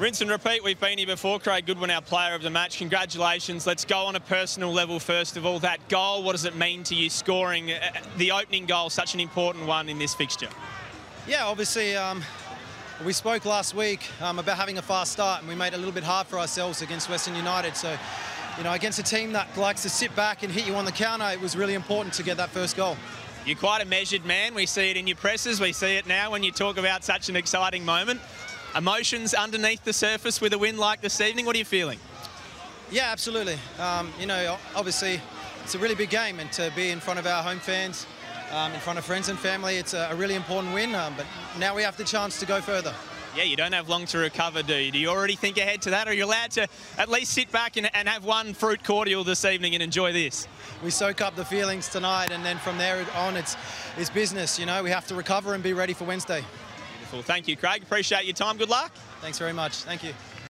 Rinse and repeat, we've been here before. Craig Goodwin, our player of the match. Congratulations. Let's go on a personal level first of all. That goal, what does it mean to you scoring uh, the opening goal, such an important one in this fixture? Yeah, obviously, um, we spoke last week um, about having a fast start, and we made it a little bit hard for ourselves against Western United. So, you know, against a team that likes to sit back and hit you on the counter, it was really important to get that first goal. You're quite a measured man. We see it in your presses. We see it now when you talk about such an exciting moment. Emotions underneath the surface with a win like this evening. What are you feeling? Yeah, absolutely. Um, you know, obviously, it's a really big game, and to be in front of our home fans, um, in front of friends and family, it's a, a really important win. Um, but now we have the chance to go further. Yeah, you don't have long to recover, do you? Do you already think ahead to that, or are you allowed to at least sit back and, and have one fruit cordial this evening and enjoy this? We soak up the feelings tonight, and then from there on, it's, it's business. You know, we have to recover and be ready for Wednesday. Thank you, Craig. Appreciate your time. Good luck. Thanks very much. Thank you.